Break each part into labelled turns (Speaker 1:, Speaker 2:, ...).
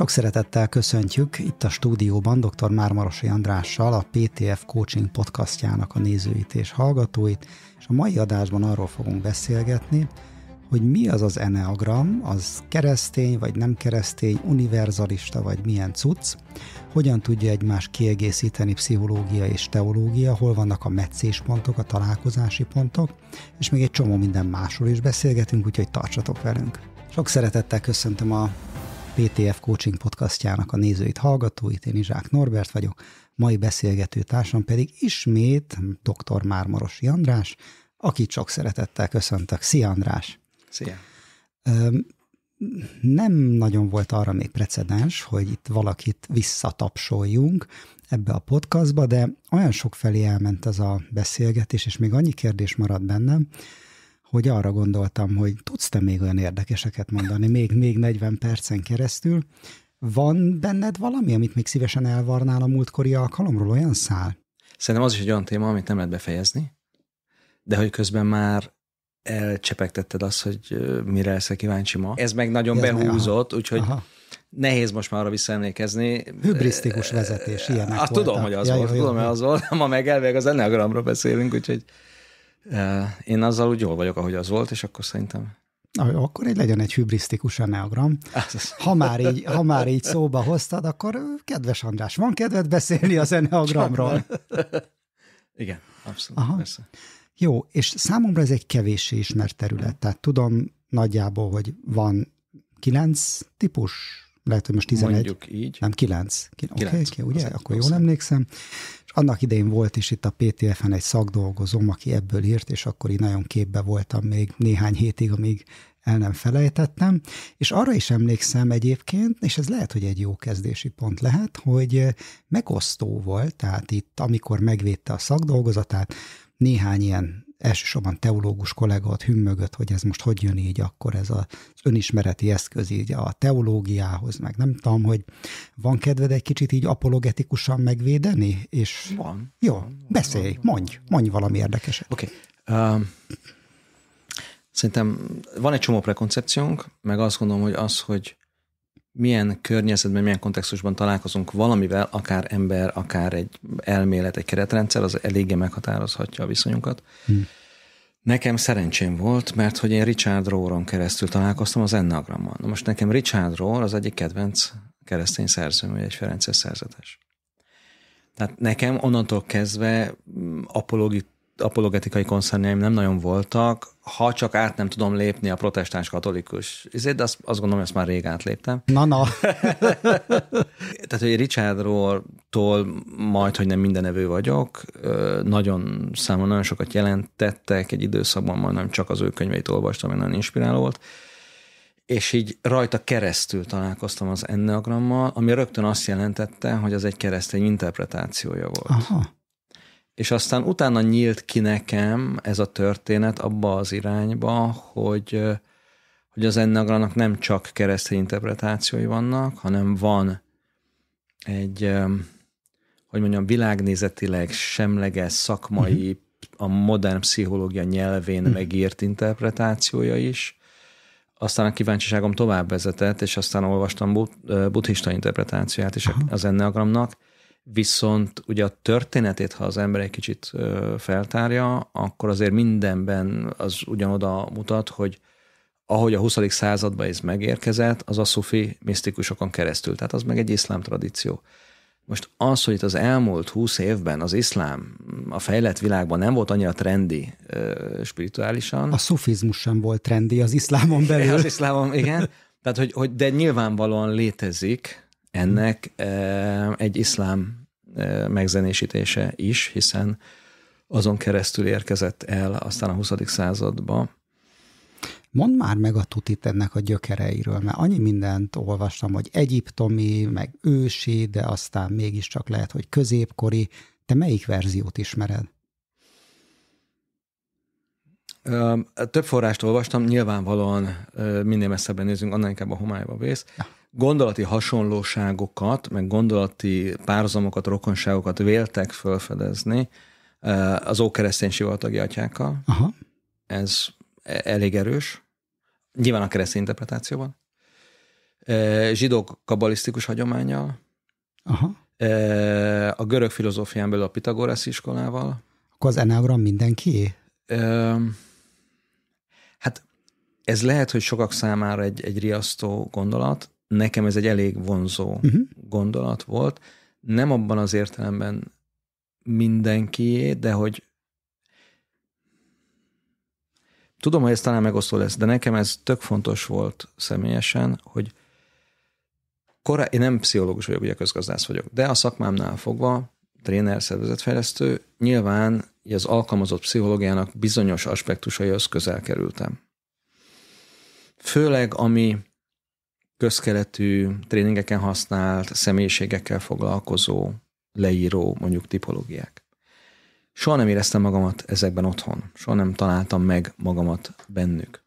Speaker 1: Sok szeretettel köszöntjük itt a stúdióban dr. Mármarosi Andrással, a PTF Coaching podcastjának a nézőit és hallgatóit, és a mai adásban arról fogunk beszélgetni, hogy mi az az eneagram, az keresztény vagy nem keresztény, univerzalista vagy milyen cucc, hogyan tudja egymás kiegészíteni pszichológia és teológia, hol vannak a meccéspontok, a találkozási pontok, és még egy csomó minden másról is beszélgetünk, úgyhogy tartsatok velünk. Sok szeretettel köszöntöm a PTF Coaching podcastjának a nézőit, hallgatóit, én Izsák Norbert vagyok, mai beszélgető társam pedig ismét dr. Mármarosi András, akit sok szeretettel köszöntök. Szia András!
Speaker 2: Szia!
Speaker 1: Nem nagyon volt arra még precedens, hogy itt valakit visszatapsoljunk ebbe a podcastba, de olyan sok felé elment ez a beszélgetés, és még annyi kérdés maradt bennem, hogy arra gondoltam, hogy tudsz te még olyan érdekeseket mondani, még, még 40 percen keresztül. Van benned valami, amit még szívesen elvarnál a múltkori alkalomról, olyan szál?
Speaker 2: Szerintem az is egy olyan téma, amit nem lehet befejezni, de hogy közben már elcsepegtetted azt, hogy mire leszel kíváncsi ma. Ez meg nagyon Ez behúzott, úgyhogy aha. nehéz most már arra visszaemlékezni.
Speaker 1: Hübrisztikus vezetés, ilyenek
Speaker 2: ah, Tudom, hogy az ja, volt, jó, tudom, hogy az volt. Ma meg elvég az enneagramról beszélünk, úgyhogy én azzal úgy jól vagyok, ahogy az volt, és akkor szerintem
Speaker 1: akkor egy legyen egy hübrisztikus enneagram. Ha már, így, ha már így szóba hoztad, akkor kedves András, van kedved beszélni az enneagramról?
Speaker 2: Igen, abszolút, Aha. persze.
Speaker 1: Jó, és számomra ez egy kevéssé ismert terület. Tehát tudom nagyjából, hogy van kilenc típus, lehet, hogy most 11.
Speaker 2: Mondjuk így.
Speaker 1: Nem, kilenc. Oké, okay, ugye? Akkor jól emlékszem. És annak idején volt is itt a PTF-en egy szakdolgozóm, aki ebből írt, és akkor így nagyon képbe voltam még néhány hétig, amíg el nem felejtettem, és arra is emlékszem egyébként, és ez lehet, hogy egy jó kezdési pont lehet, hogy megosztó volt, tehát itt, amikor megvédte a szakdolgozatát, néhány ilyen elsősorban teológus kollega ott hümmögött, hogy ez most hogy jön így akkor ez az önismereti eszköz így a teológiához, meg nem tudom, hogy van kedved egy kicsit így apologetikusan megvédeni? És
Speaker 2: van.
Speaker 1: Jó,
Speaker 2: van,
Speaker 1: beszélj, van, mondj, mondj valami érdekeset.
Speaker 2: Oké. Okay. Uh, szerintem van egy csomó prekoncepciónk, meg azt gondolom, hogy az, hogy milyen környezetben, milyen kontextusban találkozunk valamivel, akár ember, akár egy elmélet, egy keretrendszer, az eléggé meghatározhatja a viszonyunkat. Hmm. Nekem szerencsém volt, mert hogy én Richard Rohron keresztül találkoztam az Ennagrammal. Na most nekem Richard Rohr az egyik kedvenc keresztény szerzőm, egy Ferences szerzetes. Tehát nekem onnantól kezdve apologi, apologetikai koncernjaim nem nagyon voltak, ha csak át nem tudom lépni a protestáns katolikus izét, de azt, azt gondolom, hogy ezt már rég átléptem.
Speaker 1: Na, na.
Speaker 2: Tehát, hogy Richard Rohr-tól majd, hogy nem minden evő vagyok, nagyon számomra nagyon sokat jelentettek, egy időszakban majdnem csak az ő könyveit olvastam, ami nagyon inspiráló volt, és így rajta keresztül találkoztam az enneagrammal, ami rögtön azt jelentette, hogy az egy keresztény interpretációja volt. Aha és aztán utána nyílt ki nekem ez a történet abba az irányba, hogy, hogy az Enneagramnak nem csak keresztény interpretációi vannak, hanem van egy, hogy mondjam, világnézetileg semleges, szakmai, uh-huh. a modern pszichológia nyelvén uh-huh. megírt interpretációja is. Aztán a kíváncsiságom tovább vezetett, és aztán olvastam buddhista interpretációját is uh-huh. az Enneagramnak, Viszont ugye a történetét, ha az ember egy kicsit feltárja, akkor azért mindenben az ugyanoda mutat, hogy ahogy a 20. században ez megérkezett, az a szufi misztikusokon keresztül, tehát az meg egy iszlám tradíció. Most az, hogy itt az elmúlt 20 évben az iszlám a fejlett világban nem volt annyira trendi spirituálisan.
Speaker 1: A szufizmus sem volt trendi az iszlámon belül.
Speaker 2: Az iszlámon, igen. Tehát, hogy, hogy de nyilvánvalóan létezik ennek egy iszlám megzenésítése is, hiszen azon keresztül érkezett el aztán a 20. századba.
Speaker 1: Mondd már meg a tutit ennek a gyökereiről, mert annyi mindent olvastam, hogy egyiptomi, meg ősi, de aztán mégiscsak lehet, hogy középkori. Te melyik verziót ismered?
Speaker 2: Több forrást olvastam, nyilvánvalóan minél messzebben nézünk, annál inkább a homályba vész. Ja gondolati hasonlóságokat, meg gondolati párhuzamokat, rokonságokat véltek felfedezni eh, az ókeresztény sivatagi atyákkal. Aha. Ez e- elég erős. Nyilván a keresztény interpretációban. zsidók kabalisztikus hagyományjal,
Speaker 1: Aha.
Speaker 2: a görög filozófián belül a Pitagorasz iskolával.
Speaker 1: Akkor az Enneagram mindenki?
Speaker 2: Hát ez lehet, hogy sokak számára egy, egy riasztó gondolat, nekem ez egy elég vonzó uh-huh. gondolat volt. Nem abban az értelemben mindenkié, de hogy tudom, hogy ez talán megosztó lesz, de nekem ez tök fontos volt személyesen, hogy korá, én nem pszichológus vagyok, ugye közgazdász vagyok, de a szakmámnál fogva, tréner, szervezetfejlesztő, nyilván az alkalmazott pszichológiának bizonyos aspektusaihoz közel kerültem. Főleg, ami közkeletű tréningeken használt, személyiségekkel foglalkozó, leíró, mondjuk tipológiák. Soha nem éreztem magamat ezekben otthon. Soha nem találtam meg magamat bennük.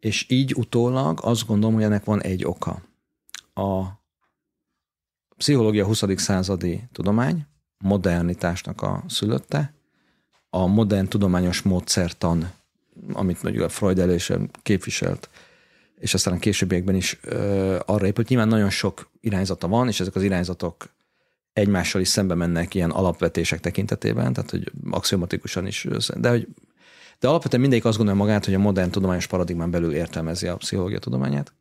Speaker 2: És így utólag azt gondolom, hogy ennek van egy oka. A pszichológia 20. századi tudomány, modernitásnak a szülötte, a modern tudományos módszertan, amit mondjuk a Freud elősen képviselt, és aztán a későbbiekben is ö, arra épült. Nyilván nagyon sok irányzata van, és ezek az irányzatok egymással is szembe mennek ilyen alapvetések tekintetében, tehát hogy axiomatikusan is, de hogy de alapvetően mindegyik azt gondolja magát, hogy a modern tudományos paradigmán belül értelmezi a pszichológia tudományát,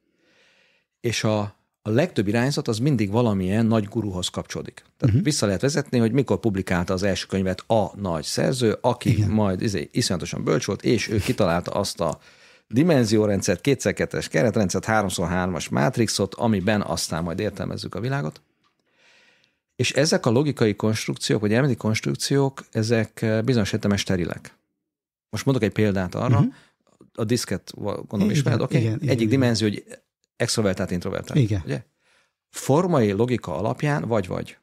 Speaker 2: és a, a legtöbb irányzat az mindig valamilyen nagy guruhoz kapcsolódik. Tehát uh-huh. vissza lehet vezetni, hogy mikor publikálta az első könyvet a nagy szerző, aki Igen. majd izé, iszonyatosan bölcs volt, és ő kitalálta azt a dimenziórendszert, kétszer-kettes keretrendszert, háromszor hármas mátrixot, amiben aztán majd értelmezzük a világot. És ezek a logikai konstrukciók, vagy elméleti konstrukciók, ezek eh, bizonyos értelemben sterilek. Most mondok egy példát arra, uh-huh. a diszket gondolom ismered, oké? Okay? Egyik igen. dimenzió, hogy extrovertált, introvertált. Igen. Ugye? Formai logika alapján vagy-vagy.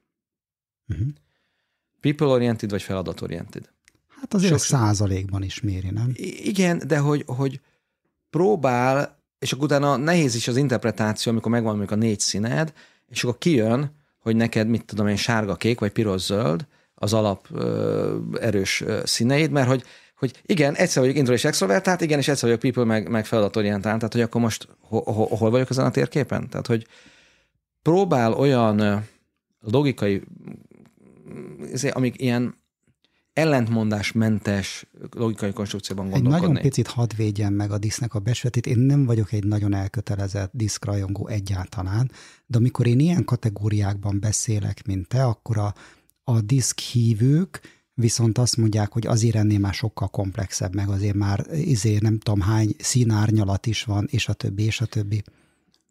Speaker 2: Uh-huh. People-oriented, vagy feladat-oriented.
Speaker 1: Hát azért Sok, százalékban is méri, nem?
Speaker 2: Igen, de hogy, hogy próbál, és akkor utána nehéz is az interpretáció, amikor megvan mondjuk a négy színed, és akkor kijön, hogy neked, mit tudom én, sárga, kék vagy piros-zöld az alap ö, erős ö, színeid, mert hogy, hogy igen, egyszer vagyok intro és extrovertált, igen, és egyszer vagyok people, meg, meg feladatorientált, tehát hogy akkor most ho, ho, hol vagyok ezen a térképen? Tehát, hogy próbál olyan logikai, izé, amik ilyen ellentmondásmentes logikai konstrukcióban gondolkodni.
Speaker 1: Egy nagyon picit hadd védjen meg a disznek a besvetét. Én nem vagyok egy nagyon elkötelezett diszkrajongó egyáltalán, de amikor én ilyen kategóriákban beszélek, mint te, akkor a, a diszk hívők viszont azt mondják, hogy azért ennél már sokkal komplexebb, meg azért már izé nem tudom hány színárnyalat is van, és a többi, és a többi.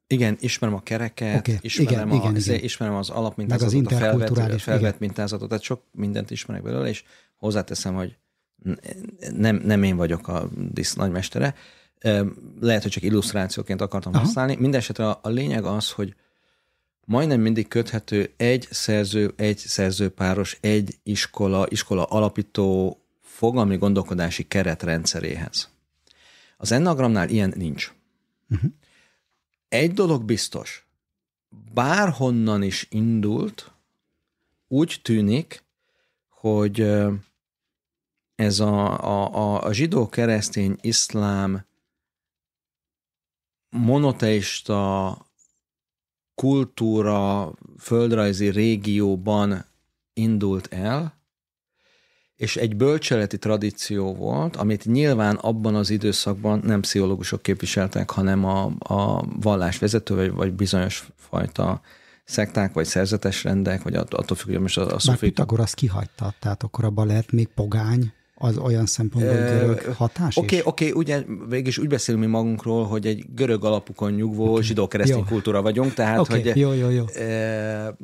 Speaker 2: Igen, ismerem a kereket, okay. ismerem, igen, a, igen, igen. ismerem az alapmintázatot, az a felvett, felvett mintázatot, tehát sok mindent ismerek belőle, és hozzáteszem, hogy nem, nem én vagyok a disz nagymestere, lehet, hogy csak illusztrációként akartam Aha. használni. Mindenesetre a, a lényeg az, hogy majdnem mindig köthető egy szerző, egy szerzőpáros, egy iskola, iskola alapító fogalmi gondolkodási keretrendszeréhez. Az ennagramnál ilyen nincs. Uh-huh. Egy dolog biztos, bárhonnan is indult, úgy tűnik, hogy ez a, a, a zsidó, keresztény, iszlám, monoteista kultúra, földrajzi régióban indult el, és egy bölcseleti tradíció volt, amit nyilván abban az időszakban nem pszichológusok képviseltek, hanem a, a vallásvezető, vagy, vagy bizonyos fajta szekták, vagy szerzetes rendek, vagy attól függ, hogy most a, a
Speaker 1: akkor azt kihagyta, tehát akkor abban lehet még pogány, az olyan szempontból görög hatás
Speaker 2: Oké, okay, oké, okay, ugye végülis úgy beszélünk mi magunkról, hogy egy görög alapukon nyugvó okay. zsidó-keresztény kultúra vagyunk, tehát okay. hogy...
Speaker 1: Jó, jó, jó. E,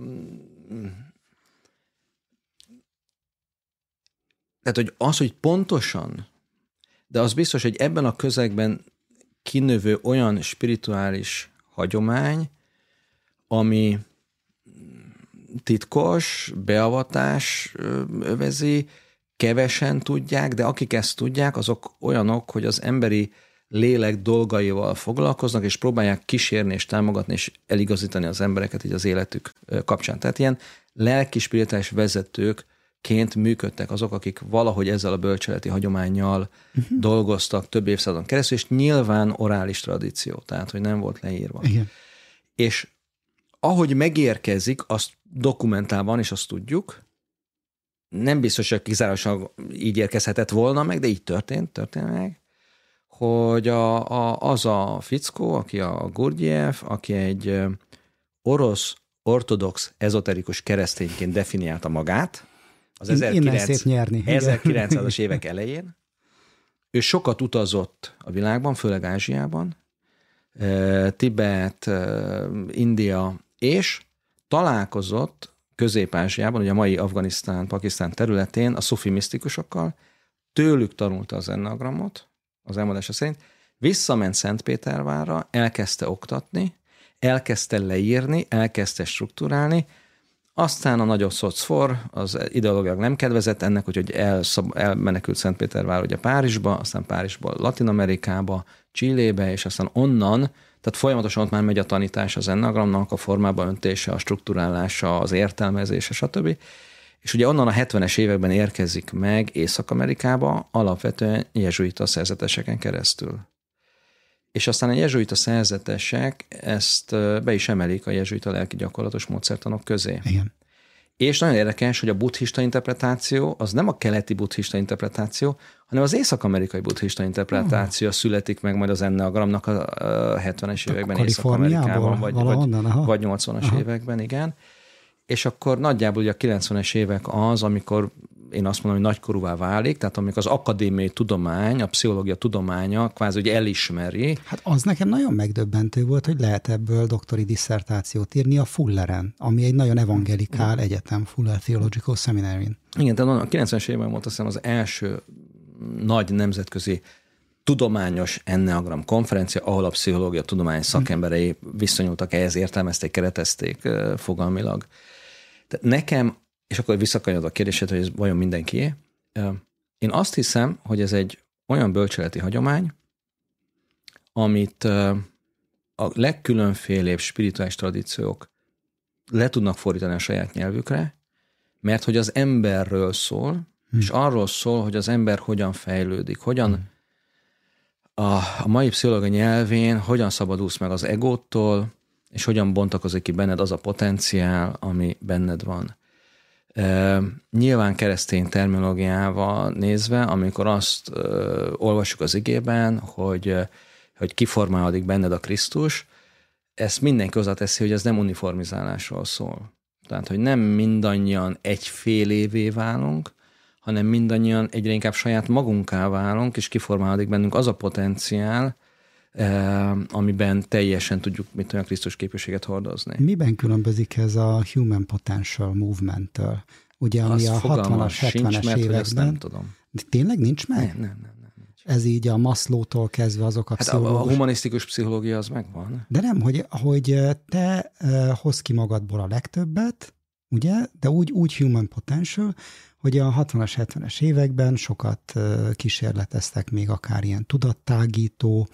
Speaker 2: tehát, hogy az, hogy pontosan, de az biztos, hogy ebben a közegben kinövő olyan spirituális hagyomány, ami titkos, beavatás övezi, kevesen tudják, de akik ezt tudják, azok olyanok, hogy az emberi lélek dolgaival foglalkoznak, és próbálják kísérni és támogatni és eligazítani az embereket így az életük kapcsán. Tehát ilyen lelki spirituális vezetőkként működtek azok, akik valahogy ezzel a bölcseleti hagyományjal uh-huh. dolgoztak több évszázadon keresztül, és nyilván orális tradíció, tehát hogy nem volt leírva.
Speaker 1: Igen.
Speaker 2: És ahogy megérkezik, azt dokumentálva és azt tudjuk, nem biztos, hogy kizárólag így érkezhetett volna meg, de így történt, történt meg, hogy a, a, az a fickó, aki a Gurdjiev, aki egy orosz ortodox, ezoterikus keresztényként definiálta magát, az 1900-as évek elején. Ő sokat utazott a világban, főleg Ázsiában, Tibet, India, és találkozott Közép-Ázsiában, ugye a mai Afganisztán, Pakisztán területén a szufi misztikusokkal, tőlük tanulta az ennagramot, az elmondása szerint, visszament Szentpétervárra, elkezdte oktatni, elkezdte leírni, elkezdte strukturálni, aztán a nagyobb szocfor, az ideológiák nem kedvezett ennek, hogy elszab, elmenekült Szentpétervár ugye Párizsba, aztán Párizsból Latin Amerikába, Csillébe, és aztán onnan, tehát folyamatosan ott már megy a tanítás az ennagramnak, a formába öntése, a strukturálása, az értelmezése, stb. És ugye onnan a 70-es években érkezik meg Észak-Amerikába, alapvetően jezsuita szerzeteseken keresztül. És aztán a jezsuita szerzetesek ezt be is emelik a jezsuita lelki gyakorlatos módszertanok közé.
Speaker 1: Igen.
Speaker 2: És nagyon érdekes, hogy a buddhista interpretáció az nem a keleti buddhista interpretáció, hanem az észak-amerikai buddhista interpretáció oh. születik meg majd az enneagramnak a 70-es években Észak-Amerikában, vagy, vagy, vagy 80-as aha. években, igen. És akkor nagyjából ugye a 90-es évek az, amikor én azt mondom, hogy nagykorúvá válik, tehát amikor az akadémiai tudomány, a pszichológia tudománya kvázi hogy elismeri.
Speaker 1: Hát az nekem nagyon megdöbbentő volt, hogy lehet ebből doktori disszertációt írni a Fulleren, ami egy nagyon evangelikál egyetem, Fuller Theological Seminary.
Speaker 2: Igen, tehát a 90-es években volt azt hiszem az első nagy nemzetközi tudományos enneagram konferencia, ahol a pszichológia tudomány szakemberei viszonyultak ehhez, értelmezték, keretezték fogalmilag. Tehát nekem és akkor visszakanyod a kérdésed, hogy ez vajon mindenkié. Én azt hiszem, hogy ez egy olyan bölcseleti hagyomány, amit a legkülönfélébb spirituális tradíciók le tudnak fordítani a saját nyelvükre, mert hogy az emberről szól, hmm. és arról szól, hogy az ember hogyan fejlődik, hogyan hmm. a, a mai pszichológia nyelvén hogyan szabadulsz meg az egótól, és hogyan bontakozik ki benned az a potenciál, ami benned van. Nyilván keresztény terminológiával nézve, amikor azt olvasjuk az igében, hogy, hogy kiformálódik benned a Krisztus, ezt mindenki hozzáteszi, hogy ez nem uniformizálásról szól. Tehát, hogy nem mindannyian fél évé válunk, hanem mindannyian egyre inkább saját magunká válunk, és kiformálódik bennünk az a potenciál, amiben teljesen tudjuk mit olyan Krisztus képességet hordozni.
Speaker 1: Miben különbözik ez a Human Potential Movement-től? Ugye, ami Azt a 60-as, 70-es években.
Speaker 2: Nem tudom.
Speaker 1: De tényleg nincs meg?
Speaker 2: Nem, nem, nem. nem
Speaker 1: Ez így a Maszlótól kezdve azok a
Speaker 2: hát pszichológus... a humanisztikus pszichológia az megvan.
Speaker 1: De nem, hogy, hogy te hoz ki magadból a legtöbbet, ugye, de úgy, úgy human potential, hogy a 60-as, 70-es években sokat kísérleteztek még akár ilyen tudattágító,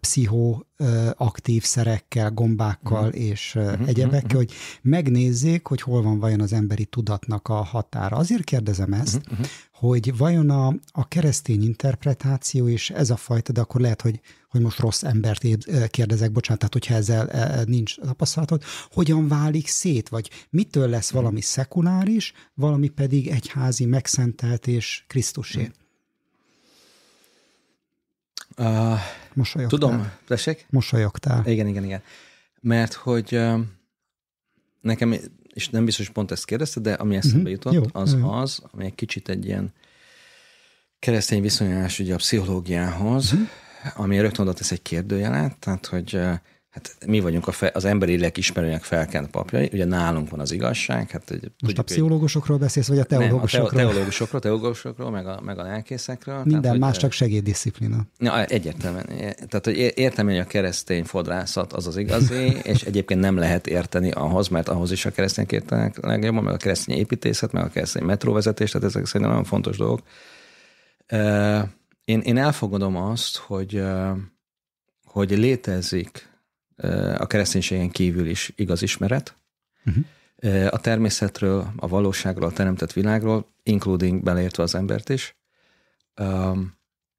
Speaker 1: pszichoaktív szerekkel, gombákkal uh-huh. és uh-huh. egyebekkel, uh-huh. hogy megnézzék, hogy hol van vajon az emberi tudatnak a határa. Azért kérdezem ezt, uh-huh. hogy vajon a, a keresztény interpretáció és ez a fajta, de akkor lehet, hogy, hogy most rossz embert kérdezek, bocsánat, tehát hogyha ezzel nincs tapasztalatod, hogyan válik szét, vagy mitől lesz valami szekuláris, valami pedig egyházi, megszentelt és Krisztusé? Uh-huh.
Speaker 2: Uh, Mosolyogtál. Tudom, tessék?
Speaker 1: Mosolyogtál.
Speaker 2: Igen, igen, igen. Mert hogy uh, nekem, és nem biztos, hogy pont ezt kérdezte, de ami eszembe uh-huh. jutott, Jó. az uh-huh. az, ami egy kicsit egy ilyen keresztény viszonyulás ugye a pszichológiához, uh-huh. ami rögtön oda tesz egy kérdőjelet, tehát hogy uh, hát mi vagyunk a fe, az emberi ismerőnek felkent papjai, ugye nálunk van az igazság. Hát,
Speaker 1: Most tudjuk, a pszichológusokról hogy... beszélsz, vagy a teológusokról?
Speaker 2: Nem, a teológusokról, teológusokról, meg a, meg a lelkészekről.
Speaker 1: Minden tehát, más, hogy, csak segéddisziplina.
Speaker 2: Ja, egyértelműen. Tehát, hogy értem, hogy a keresztény fodrászat az az igazi, és egyébként nem lehet érteni ahhoz, mert ahhoz is a keresztény értenek legjobban, meg a keresztény építészet, meg a keresztény metróvezetés, tehát ezek szerintem nagyon fontos dolgok. Én, én elfogadom azt, hogy, hogy létezik a kereszténységen kívül is igaz ismeret. Uh-huh. A természetről, a valóságról, a teremtett világról, including beleértve az embert is.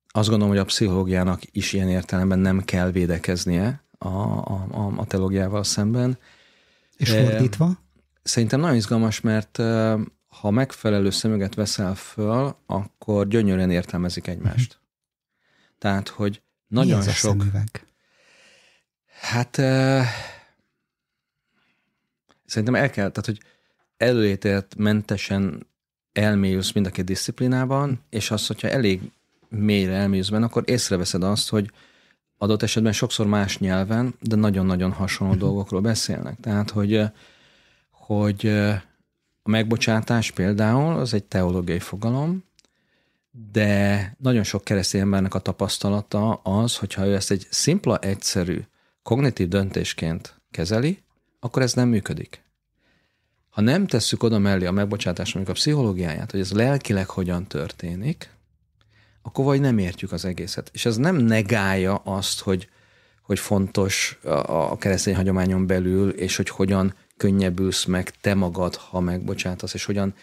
Speaker 2: Azt gondolom, hogy a pszichológiának is ilyen értelemben nem kell védekeznie a, a, a, a teológiával szemben.
Speaker 1: És fordítva?
Speaker 2: Szerintem nagyon izgalmas, mert ha megfelelő szemüget veszel föl, akkor gyönyörűen értelmezik egymást. Uh-huh. Tehát, hogy nagyon sok... Szemüveg? Hát uh, szerintem el kell, tehát, hogy előételt mentesen elmélyülsz mind a két disziplinában, és az, hogyha elég mélyre elmélyülsz benne, akkor észreveszed azt, hogy adott esetben sokszor más nyelven, de nagyon-nagyon hasonló uh-huh. dolgokról beszélnek. Tehát, hogy, hogy a megbocsátás például az egy teológiai fogalom, de nagyon sok keresztény embernek a tapasztalata az, hogyha ő ezt egy szimpla, egyszerű, kognitív döntésként kezeli, akkor ez nem működik. Ha nem tesszük oda mellé a megbocsátásnak a pszichológiáját, hogy ez lelkileg hogyan történik, akkor vagy nem értjük az egészet. És ez nem negálja azt, hogy, hogy fontos a, keresztény hagyományon belül, és hogy hogyan könnyebbülsz meg te magad, ha megbocsátasz, és hogyan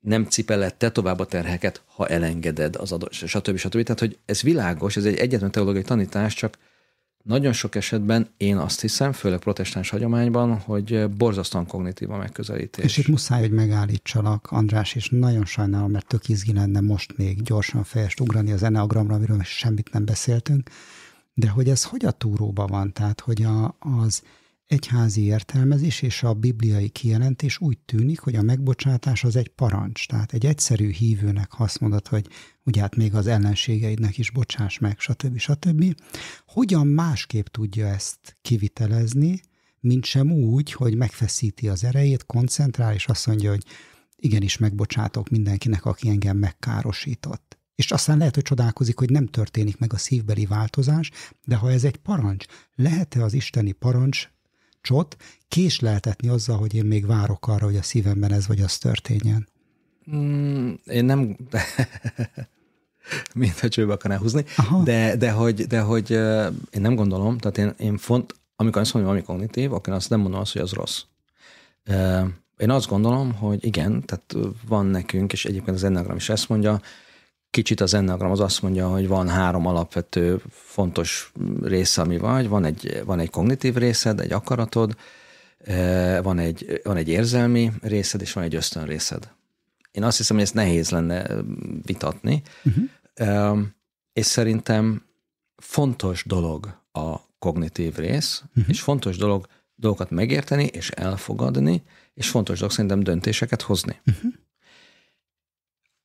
Speaker 2: nem cipeled te tovább a terheket, ha elengeded az adott, stb. stb. Tehát, hogy ez világos, ez egy egyetlen teológiai tanítás, csak nagyon sok esetben én azt hiszem, főleg protestáns hagyományban, hogy borzasztóan kognitív a megközelítés.
Speaker 1: És itt muszáj, hogy megállítsalak, András, és nagyon sajnálom, mert tök izgi lenne most még gyorsan fejest ugrani az enneagramra, amiről semmit nem beszéltünk, de hogy ez hogy a túróban van, tehát hogy a, az egyházi értelmezés és a bibliai kijelentés úgy tűnik, hogy a megbocsátás az egy parancs. Tehát egy egyszerű hívőnek, azt mondod, hogy ugye hát még az ellenségeidnek is bocsáss meg, stb. stb. Hogyan másképp tudja ezt kivitelezni, mint sem úgy, hogy megfeszíti az erejét, koncentrál, és azt mondja, hogy igenis megbocsátok mindenkinek, aki engem megkárosított. És aztán lehet, hogy csodálkozik, hogy nem történik meg a szívbeli változás, de ha ez egy parancs, lehet-e az isteni parancs csot késleltetni azzal, hogy én még várok arra, hogy a szívemben ez vagy az történjen?
Speaker 2: Mm, én nem... mint a csőbe akarná húzni, de, de, hogy, de hogy én nem gondolom, tehát én, én font, amikor azt mondom, valami kognitív, akkor azt nem mondom azt, hogy az rossz. Én azt gondolom, hogy igen, tehát van nekünk, és egyébként az Enneagram is ezt mondja, kicsit az enneagram az azt mondja, hogy van három alapvető fontos része, ami vagy. Van egy, van egy kognitív részed, egy akaratod, eh, van egy, van egy érzelmi részed, és van egy ösztön részed. Én azt hiszem, hogy ezt nehéz lenne vitatni, uh-huh. és szerintem fontos dolog a kognitív rész, uh-huh. és fontos dolog dolgokat megérteni és elfogadni, és fontos dolog szerintem döntéseket hozni. Uh-huh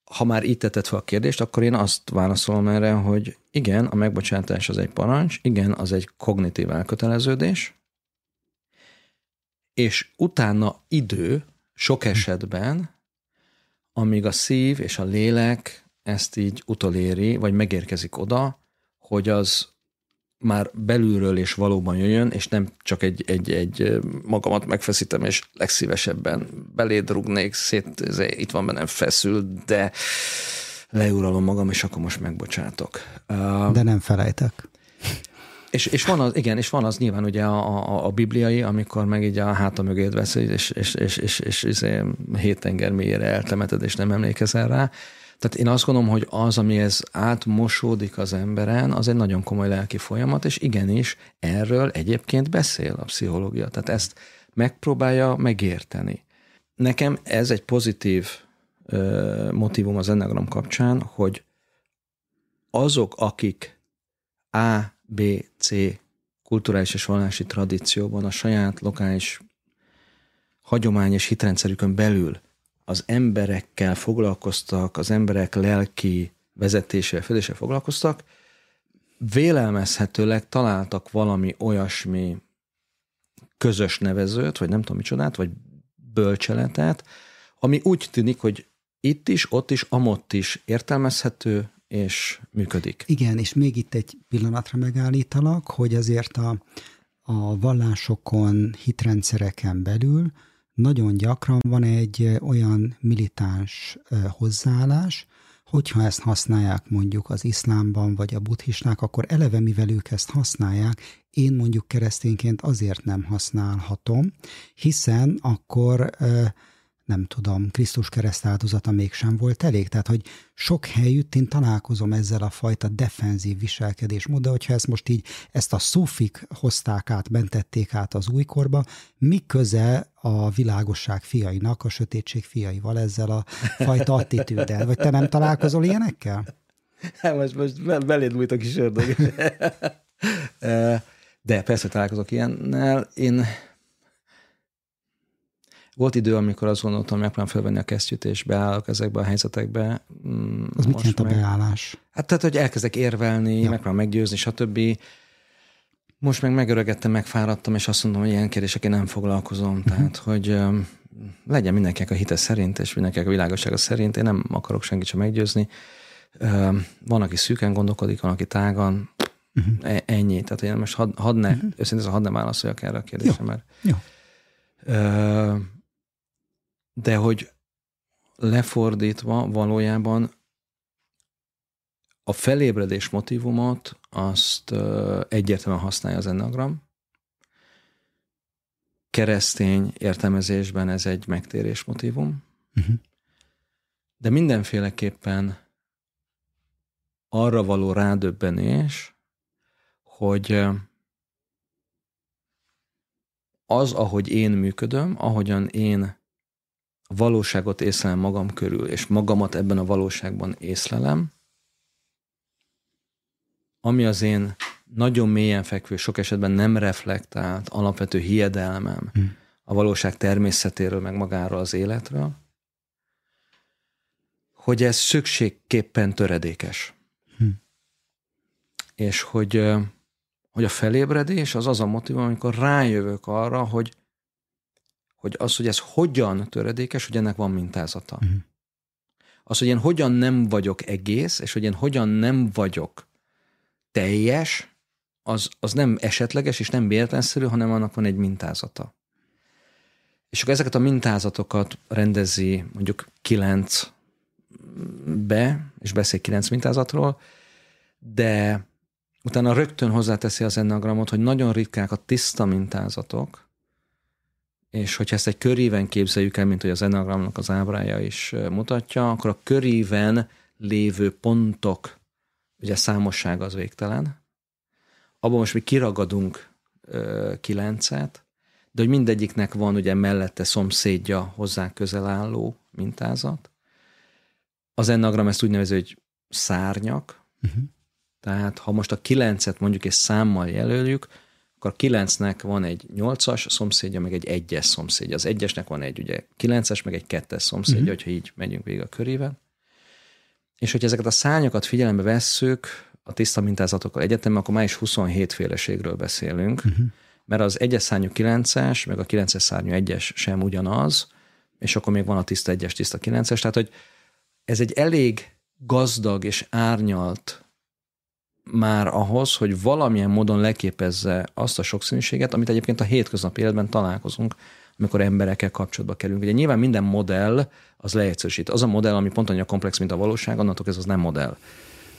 Speaker 2: ha már itt tetted fel a kérdést, akkor én azt válaszolom erre, hogy igen, a megbocsátás az egy parancs, igen, az egy kognitív elköteleződés, és utána idő sok esetben, amíg a szív és a lélek ezt így utoléri, vagy megérkezik oda, hogy az már belülről és valóban jöjjön, és nem csak egy, egy, egy magamat megfeszítem, és legszívesebben beléd rugnék, szét, itt van bennem feszül, de leuralom magam, és akkor most megbocsátok.
Speaker 1: De nem felejtek.
Speaker 2: És, és van az, igen, és van az nyilván ugye a, a, a bibliai, amikor meg így a háta mögé vesz, és, és, és, és, és, és, és hét tenger mélyére eltemeted, és nem emlékezel rá. Tehát én azt gondolom, hogy az, ami ez átmosódik az emberen, az egy nagyon komoly lelki folyamat, és igenis erről egyébként beszél a pszichológia. Tehát ezt megpróbálja megérteni. Nekem ez egy pozitív ö, motivum az enneagram kapcsán, hogy azok, akik A, B, C kulturális és vallási tradícióban a saját lokális hagyományos hitrendszerükön belül az emberekkel foglalkoztak, az emberek lelki vezetésével, fedésével foglalkoztak, vélelmezhetőleg találtak valami olyasmi közös nevezőt, vagy nem tudom micsodát, vagy bölcseletet, ami úgy tűnik, hogy itt is, ott is, amott is értelmezhető, és működik.
Speaker 1: Igen, és még itt egy pillanatra megállítalak, hogy azért a, a vallásokon, hitrendszereken belül nagyon gyakran van egy olyan militáns hozzáállás, hogyha ezt használják mondjuk az iszlámban vagy a buddhisták, akkor eleve mivel ők ezt használják, én mondjuk keresztényként azért nem használhatom, hiszen akkor nem tudom, Krisztus kereszt áldozata mégsem volt elég. Tehát, hogy sok helyütt én találkozom ezzel a fajta defenzív viselkedésmód, de hogyha ezt most így, ezt a szufik hozták át, bentették át az újkorba, mi köze a világosság fiainak a sötétség fiaival ezzel a fajta attitűddel? Vagy te nem találkozol ilyenekkel?
Speaker 2: Hát most, most beléd bújt a kis ördög. De persze találkozok ilyennel. Én volt idő, amikor azt gondoltam, hogy megpróbálom felvenni a kesztyűt, és beállok ezekbe a helyzetekbe.
Speaker 1: Mm, az mit jelent a beállás?
Speaker 2: Hát tehát, hogy elkezdek érvelni, ja. megpróbálom meggyőzni, stb. Most meg megöregettem, megfáradtam, és azt mondom, hogy ilyen kérdésekkel nem foglalkozom. Uh-huh. Tehát, hogy um, legyen mindenkinek a hite szerint, és mindenkinek a világossága szerint. Én nem akarok senkit sem meggyőzni. Um, van, aki szűken gondolkodik, van, aki tágan. Uh-huh. Ennyi. Tehát, én most hadd had ne, uh-huh. őszintén hadd ne válaszoljak erre a kérdésre, mert Jó. Uh, de hogy lefordítva valójában a felébredés motivumot azt egyértelműen használja az enneagram. Keresztény értelmezésben ez egy megtérés motivum, uh-huh. de mindenféleképpen arra való rádöbbenés, hogy az, ahogy én működöm, ahogyan én valóságot észlelem magam körül, és magamat ebben a valóságban észlelem, ami az én nagyon mélyen fekvő, sok esetben nem reflektált alapvető hiedelmem hmm. a valóság természetéről, meg magáról az életről, hogy ez szükségképpen töredékes. Hmm. És hogy, hogy a felébredés az az a motivum, amikor rájövök arra, hogy hogy az, hogy ez hogyan töredékes, hogy ennek van mintázata. Uh-huh. Az, hogy én hogyan nem vagyok egész, és hogy én hogyan nem vagyok teljes, az, az nem esetleges és nem véletlenszerű, hanem annak van egy mintázata. És akkor ezeket a mintázatokat rendezi mondjuk kilenc be, és beszél kilenc mintázatról, de utána rögtön hozzáteszi az ennagramot, hogy nagyon ritkák a tiszta mintázatok, és hogyha ezt egy köríven képzeljük el, mint hogy az enagramnak az ábrája is mutatja, akkor a köríven lévő pontok, ugye számosság az végtelen, abban most mi kiragadunk ö, kilencet, de hogy mindegyiknek van ugye mellette szomszédja hozzá közel álló mintázat. Az ennagram ezt úgy nevezi, hogy szárnyak, uh-huh. tehát ha most a kilencet mondjuk és számmal jelöljük, akkor a kilencnek van egy nyolcas szomszédja, meg egy egyes szomszédja. Az egyesnek van egy ugye kilences, meg egy kettes szomszédja, uh-huh. hogyha így megyünk végig a körével. És hogyha ezeket a szányokat figyelembe vesszük, a tiszta mintázatokkal egyetem, akkor már is 27 féleségről beszélünk, uh-huh. mert az egyes szárnyú kilences, meg a kilences szárnyú egyes sem ugyanaz, és akkor még van a tiszta egyes, tiszta kilences, tehát hogy ez egy elég gazdag és árnyalt már ahhoz, hogy valamilyen módon leképezze azt a sokszínűséget, amit egyébként a hétköznapi életben találkozunk, amikor emberekkel kapcsolatba kerülünk. Ugye nyilván minden modell az leegyszerűsít. Az a modell, ami pont annyira komplex, mint a valóság, annatok ez az nem modell.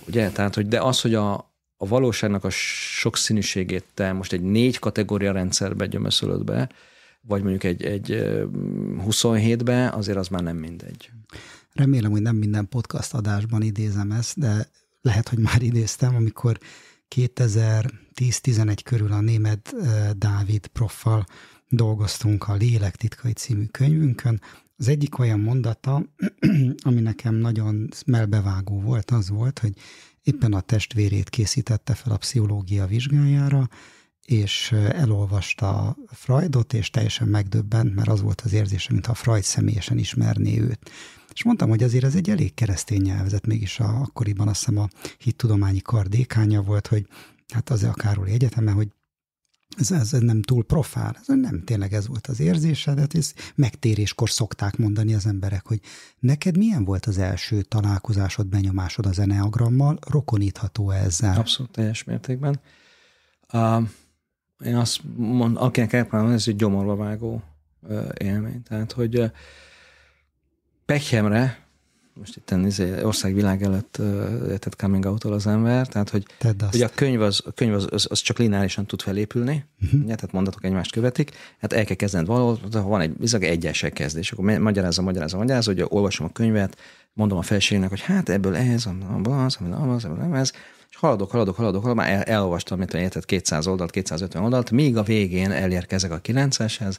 Speaker 2: Ugye? Tehát, hogy de az, hogy a, a valóságnak a sokszínűségét te most egy négy kategória rendszerbe gyömöszölöd be, vagy mondjuk egy, egy 27-be, azért az már nem mindegy.
Speaker 1: Remélem, hogy nem minden podcast adásban idézem ezt, de lehet, hogy már idéztem, amikor 2010-11 körül a német Dávid proffal dolgoztunk a Lélek titkai című könyvünkön. Az egyik olyan mondata, ami nekem nagyon melbevágó volt, az volt, hogy éppen a testvérét készítette fel a pszichológia vizsgájára, és elolvasta Freudot, és teljesen megdöbbent, mert az volt az érzése, mintha Freud személyesen ismerné őt. És mondtam, hogy azért ez egy elég keresztény nyelvezet, mégis a, akkoriban azt hiszem a hittudományi kar dékánya volt, hogy hát az a Károli Egyetemen, hogy ez, ez, nem túl profán, ez nem tényleg ez volt az érzése, de hát ez megtéréskor szokták mondani az emberek, hogy neked milyen volt az első találkozásod, benyomásod az eneagrammal, rokonítható -e ezzel?
Speaker 2: Abszolút teljes mértékben. Uh, én azt mondom, akinek elpárolom, ez egy gyomorba vágó uh, élmény. Tehát, hogy uh, Pekemre most itt izé, országvilág előtt tehát coming out az ember, tehát hogy, hogy a könyv, az, a könyv az, az, az csak lineárisan tud felépülni, uh-huh. ugye, tehát mondatok egymást követik, hát el kell kezdened valahol, van egy bizony egyesek kezdés, akkor magyarázom, magyarázom, magyarázom, hogy olvasom a könyvet, mondom a felségnek, hogy hát ebből ez, abból az, abból az, ebből ez, és haladok, haladok, haladok, haladok már el, elolvastam, mint érted, 200 oldalt, 250 oldalt, míg a végén elérkezek a 9-eshez,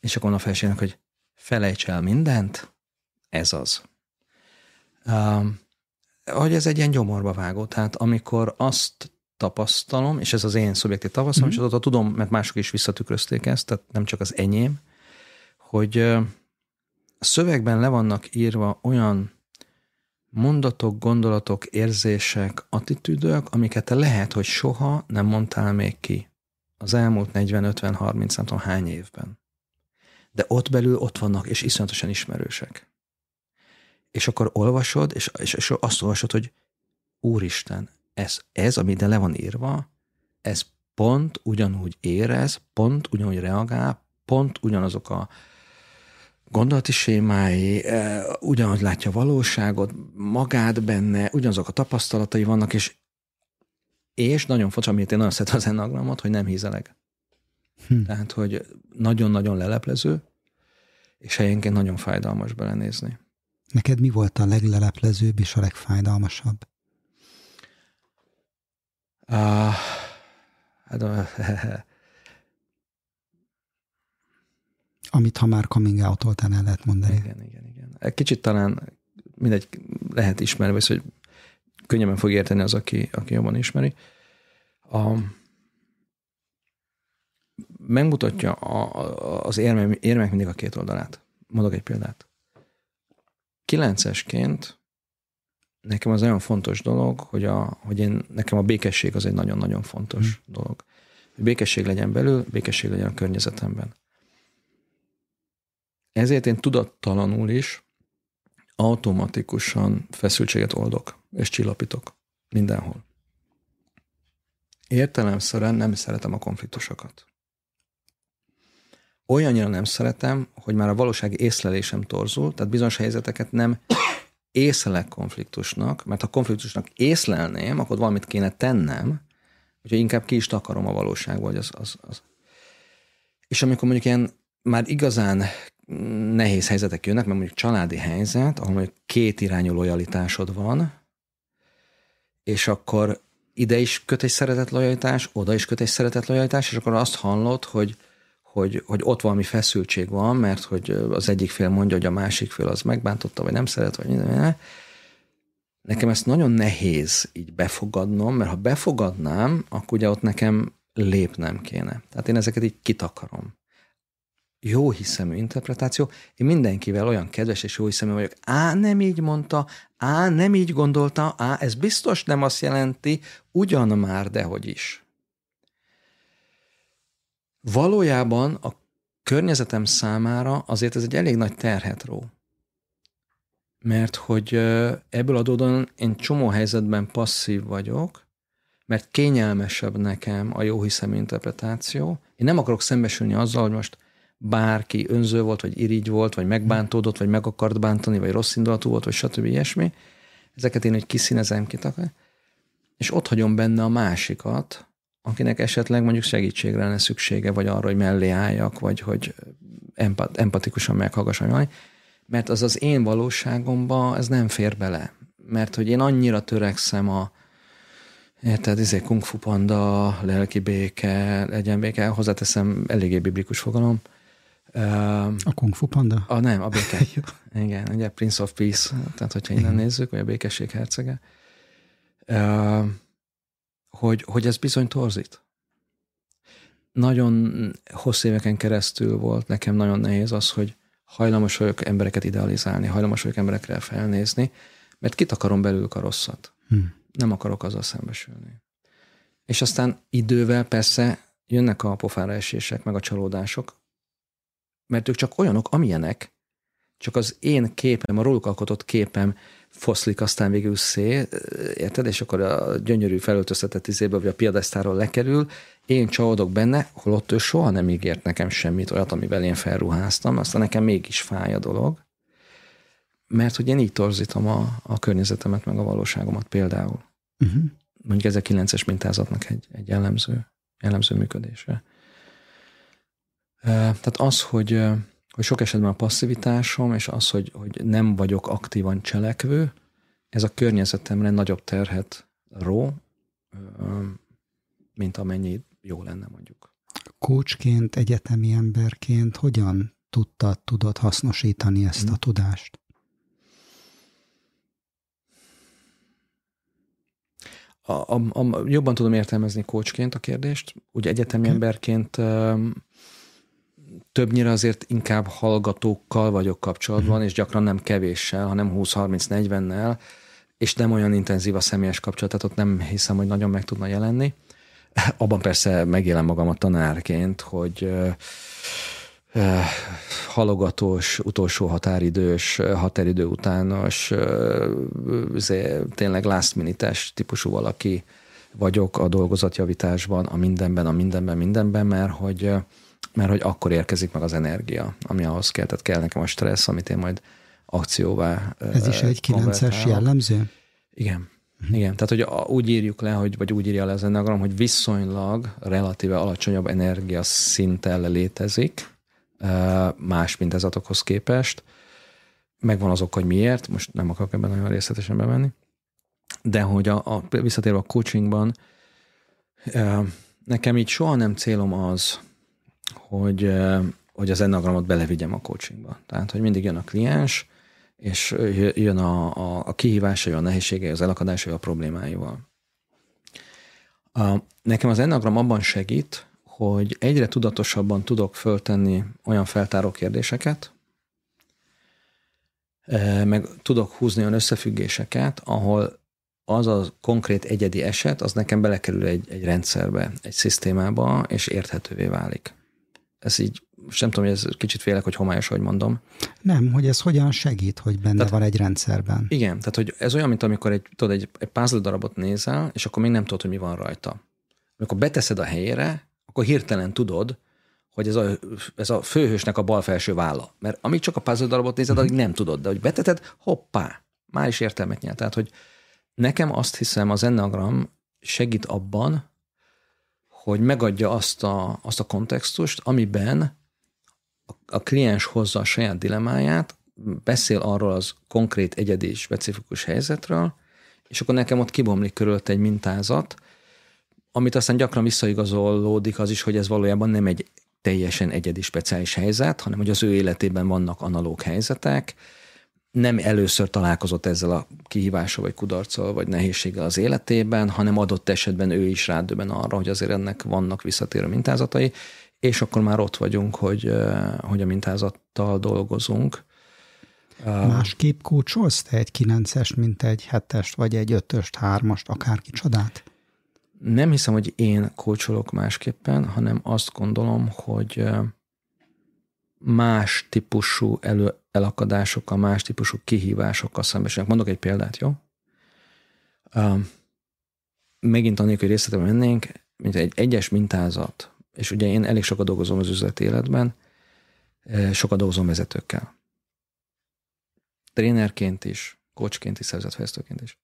Speaker 2: és akkor a felségnek, hogy felejts el mindent, ez az. Um, hogy ez egy ilyen gyomorba vágó, tehát amikor azt tapasztalom, és ez az én szubjektív tapasztalom, mm-hmm. és azóta tudom, mert mások is visszatükrözték ezt, tehát nem csak az enyém, hogy a szövegben le vannak írva olyan mondatok, gondolatok, érzések, attitűdök, amiket te lehet, hogy soha nem mondtál még ki az elmúlt 40, 50, 30, nem tudom hány évben. De ott belül ott vannak, és iszonyatosan ismerősek és akkor olvasod, és, és, és azt olvasod, hogy Úristen, ez, ez, ami ide le van írva, ez pont ugyanúgy érez, pont ugyanúgy reagál, pont ugyanazok a gondolati sémái, e, ugyanúgy látja a valóságot, magát benne, ugyanazok a tapasztalatai vannak, és, és nagyon fontos, amit én nagyon szeretem az ennagramot, hogy nem hízeleg. Hm. Tehát, hogy nagyon-nagyon leleplező, és helyenként nagyon fájdalmas belenézni.
Speaker 1: Neked mi volt a legleleplezőbb és a legfájdalmasabb? Uh, hát, Amit ha már coming out el lehet mondani.
Speaker 2: Igen, igen, igen. Kicsit talán mindegy, lehet ismerve, hogy könnyebben fog érteni az, aki, aki jobban ismeri. A, megmutatja a, a, az érme, érmek mindig a két oldalát. Mondok egy példát kilencesként nekem az nagyon fontos dolog, hogy, a, hogy én, nekem a békesség az egy nagyon-nagyon fontos hmm. dolog. Hogy békesség legyen belül, békesség legyen a környezetemben. Ezért én tudattalanul is automatikusan feszültséget oldok, és csillapítok mindenhol. Értelemszerűen nem szeretem a konfliktusokat olyannyira nem szeretem, hogy már a valósági észlelésem torzul, tehát bizonyos helyzeteket nem észlelek konfliktusnak, mert ha konfliktusnak észlelném, akkor valamit kéne tennem, hogy inkább ki is takarom a valóságból, hogy az, az, az. És amikor mondjuk ilyen már igazán nehéz helyzetek jönnek, mert mondjuk családi helyzet, ahol mondjuk két irányú lojalitásod van, és akkor ide is köt egy szeretet lojalitás, oda is köt egy szeretet lojalitás, és akkor azt hallod, hogy hogy, hogy ott valami feszültség van, mert hogy az egyik fél mondja, hogy a másik fél az megbántotta, vagy nem szeret, vagy minden. Nekem ezt nagyon nehéz így befogadnom, mert ha befogadnám, akkor ugye ott nekem lépnem kéne. Tehát én ezeket így kitakarom. Jó hiszemű interpretáció. Én mindenkivel olyan kedves és jó hiszemű vagyok. Á, nem így mondta, á, nem így gondolta, á, ez biztos nem azt jelenti, ugyan már, dehogy is. Valójában a környezetem számára azért ez egy elég nagy terhet ró. Mert hogy ebből adódóan én csomó helyzetben passzív vagyok, mert kényelmesebb nekem a jó hiszemű interpretáció. Én nem akarok szembesülni azzal, hogy most bárki önző volt, vagy irigy volt, vagy megbántódott, vagy meg akart bántani, vagy rossz indulatú volt, vagy stb. ilyesmi. Ezeket én egy kiszínezem, kitakar, és ott hagyom benne a másikat, akinek esetleg mondjuk segítségre lenne szüksége, vagy arra, hogy mellé álljak, vagy hogy empat, empatikusan meghallgassam, mert az az én valóságomba ez nem fér bele. Mert hogy én annyira törekszem a, érted, izé kung fu panda, lelki béke, legyen béke, hozzáteszem eléggé biblikus fogalom.
Speaker 1: A kung fu panda?
Speaker 2: A, nem, a béke. Igen, ugye Prince of Peace, tehát hogyha innen nézzük, vagy a békesség hercege. Hogy, hogy ez bizony torzít. Nagyon hosszú éveken keresztül volt nekem nagyon nehéz az, hogy hajlamos vagyok embereket idealizálni, hajlamos vagyok emberekre felnézni, mert kit akarom belül a rosszat. Hmm. Nem akarok azzal szembesülni. És aztán idővel persze jönnek a pofára esések, meg a csalódások, mert ők csak olyanok, amilyenek, csak az én képem, a róluk alkotott képem foszlik aztán végül szé, érted? És akkor a gyönyörű felöltöztetett izébe, vagy a piadesztáról lekerül, én csalódok benne, holott ő soha nem ígért nekem semmit, olyat, amivel én felruháztam, aztán nekem mégis fáj a dolog. mert hogy én így torzítom a, a környezetemet, meg a valóságomat például. Uh-huh. Mondjuk ez a 9-es mintázatnak egy, egy jellemző, jellemző működése. Tehát az, hogy, hogy sok esetben a passzivitásom, és az, hogy, hogy nem vagyok aktívan cselekvő, ez a környezetemre nagyobb terhet ró, mint amennyi jó lenne mondjuk.
Speaker 1: Kócsként, egyetemi emberként hogyan tudtad, tudod hasznosítani ezt a hm. tudást?
Speaker 2: A, a, a, jobban tudom értelmezni kócsként a kérdést. Ugye egyetemi okay. emberként többnyire azért inkább hallgatókkal vagyok kapcsolatban, uh-huh. és gyakran nem kevéssel, hanem 20-30-40-nel, és nem olyan intenzív a személyes kapcsolat, tehát ott nem hiszem, hogy nagyon meg tudna jelenni. Abban persze megélem magam a tanárként, hogy uh, halogatós, utolsó határidős, határidő utános, uh, tényleg last minute típusú valaki vagyok a dolgozatjavításban, a mindenben, a mindenben, mindenben, mert hogy mert hogy akkor érkezik meg az energia, ami ahhoz kell. Tehát kell nekem a stressz, amit én majd akcióvá
Speaker 1: Ez is egy 9-es jellemző?
Speaker 2: Igen. Uh-huh. Igen, tehát hogy úgy írjuk le, hogy, vagy úgy írja le az enneagram, hogy viszonylag relatíve alacsonyabb energia szinttel létezik, más mintázatokhoz képest. Megvan azok, hogy miért, most nem akarok ebben nagyon részletesen bemenni, de hogy a, a visszatérve a coachingban, nekem így soha nem célom az, hogy, hogy az ennagramot belevigyem a coachingba. Tehát, hogy mindig jön a kliens, és jön a, a, a kihívásai, a nehézségei, az elakadásai, a problémáival. A, nekem az ennagram abban segít, hogy egyre tudatosabban tudok föltenni olyan feltáró kérdéseket, meg tudok húzni olyan összefüggéseket, ahol az a konkrét egyedi eset, az nekem belekerül egy, egy rendszerbe, egy szisztémába, és érthetővé válik ez így, most nem tudom, hogy ez kicsit félek, hogy homályos, hogy mondom.
Speaker 1: Nem, hogy ez hogyan segít, hogy benne tehát, van egy rendszerben.
Speaker 2: Igen, tehát hogy ez olyan, mint amikor egy, tudod, egy, egy puzzle darabot nézel, és akkor még nem tudod, hogy mi van rajta. Amikor beteszed a helyére, akkor hirtelen tudod, hogy ez a, ez a főhősnek a bal felső válla. Mert amíg csak a puzzle darabot nézed, addig nem tudod, de hogy beteted, hoppá, már is értelmet nyert. Tehát, hogy nekem azt hiszem az enneagram segít abban, hogy megadja azt a, azt a kontextust, amiben a, kliens hozza a saját dilemáját, beszél arról az konkrét, egyedi, specifikus helyzetről, és akkor nekem ott kibomlik körült egy mintázat, amit aztán gyakran visszaigazolódik az is, hogy ez valójában nem egy teljesen egyedi, speciális helyzet, hanem hogy az ő életében vannak analóg helyzetek, nem először találkozott ezzel a kihívással, vagy kudarccal, vagy nehézséggel az életében, hanem adott esetben ő is rádöben arra, hogy azért ennek vannak visszatérő mintázatai, és akkor már ott vagyunk, hogy, hogy a mintázattal dolgozunk.
Speaker 1: Másképp kócsolsz te egy 9-es, mint egy 7-est, vagy egy 5-öst, 3-ast, akárki csodát?
Speaker 2: Nem hiszem, hogy én kócsolok másképpen, hanem azt gondolom, hogy más típusú elő, elakadásokkal, más típusú kihívásokkal szembesülnek. Mondok egy példát, jó? Uh, megint annélkül, hogy részletem mennénk, mint egy egyes mintázat, és ugye én elég sokat dolgozom az üzleti életben, sokat dolgozom vezetőkkel. Trénerként is, coachként is, szervezetfejlesztőként is.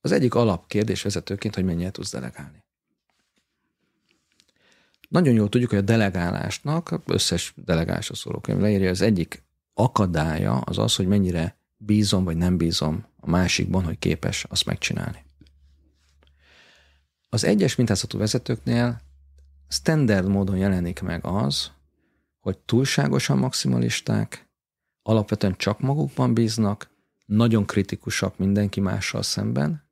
Speaker 2: Az egyik alapkérdés vezetőként, hogy mennyire tudsz delegálni. Nagyon jól tudjuk, hogy a delegálásnak, összes delegálásra szóló könyv leírja, az egyik akadálya az az, hogy mennyire bízom vagy nem bízom a másikban, hogy képes azt megcsinálni. Az egyes mintázatú vezetőknél standard módon jelenik meg az, hogy túlságosan maximalisták, alapvetően csak magukban bíznak, nagyon kritikusak mindenki mással szemben,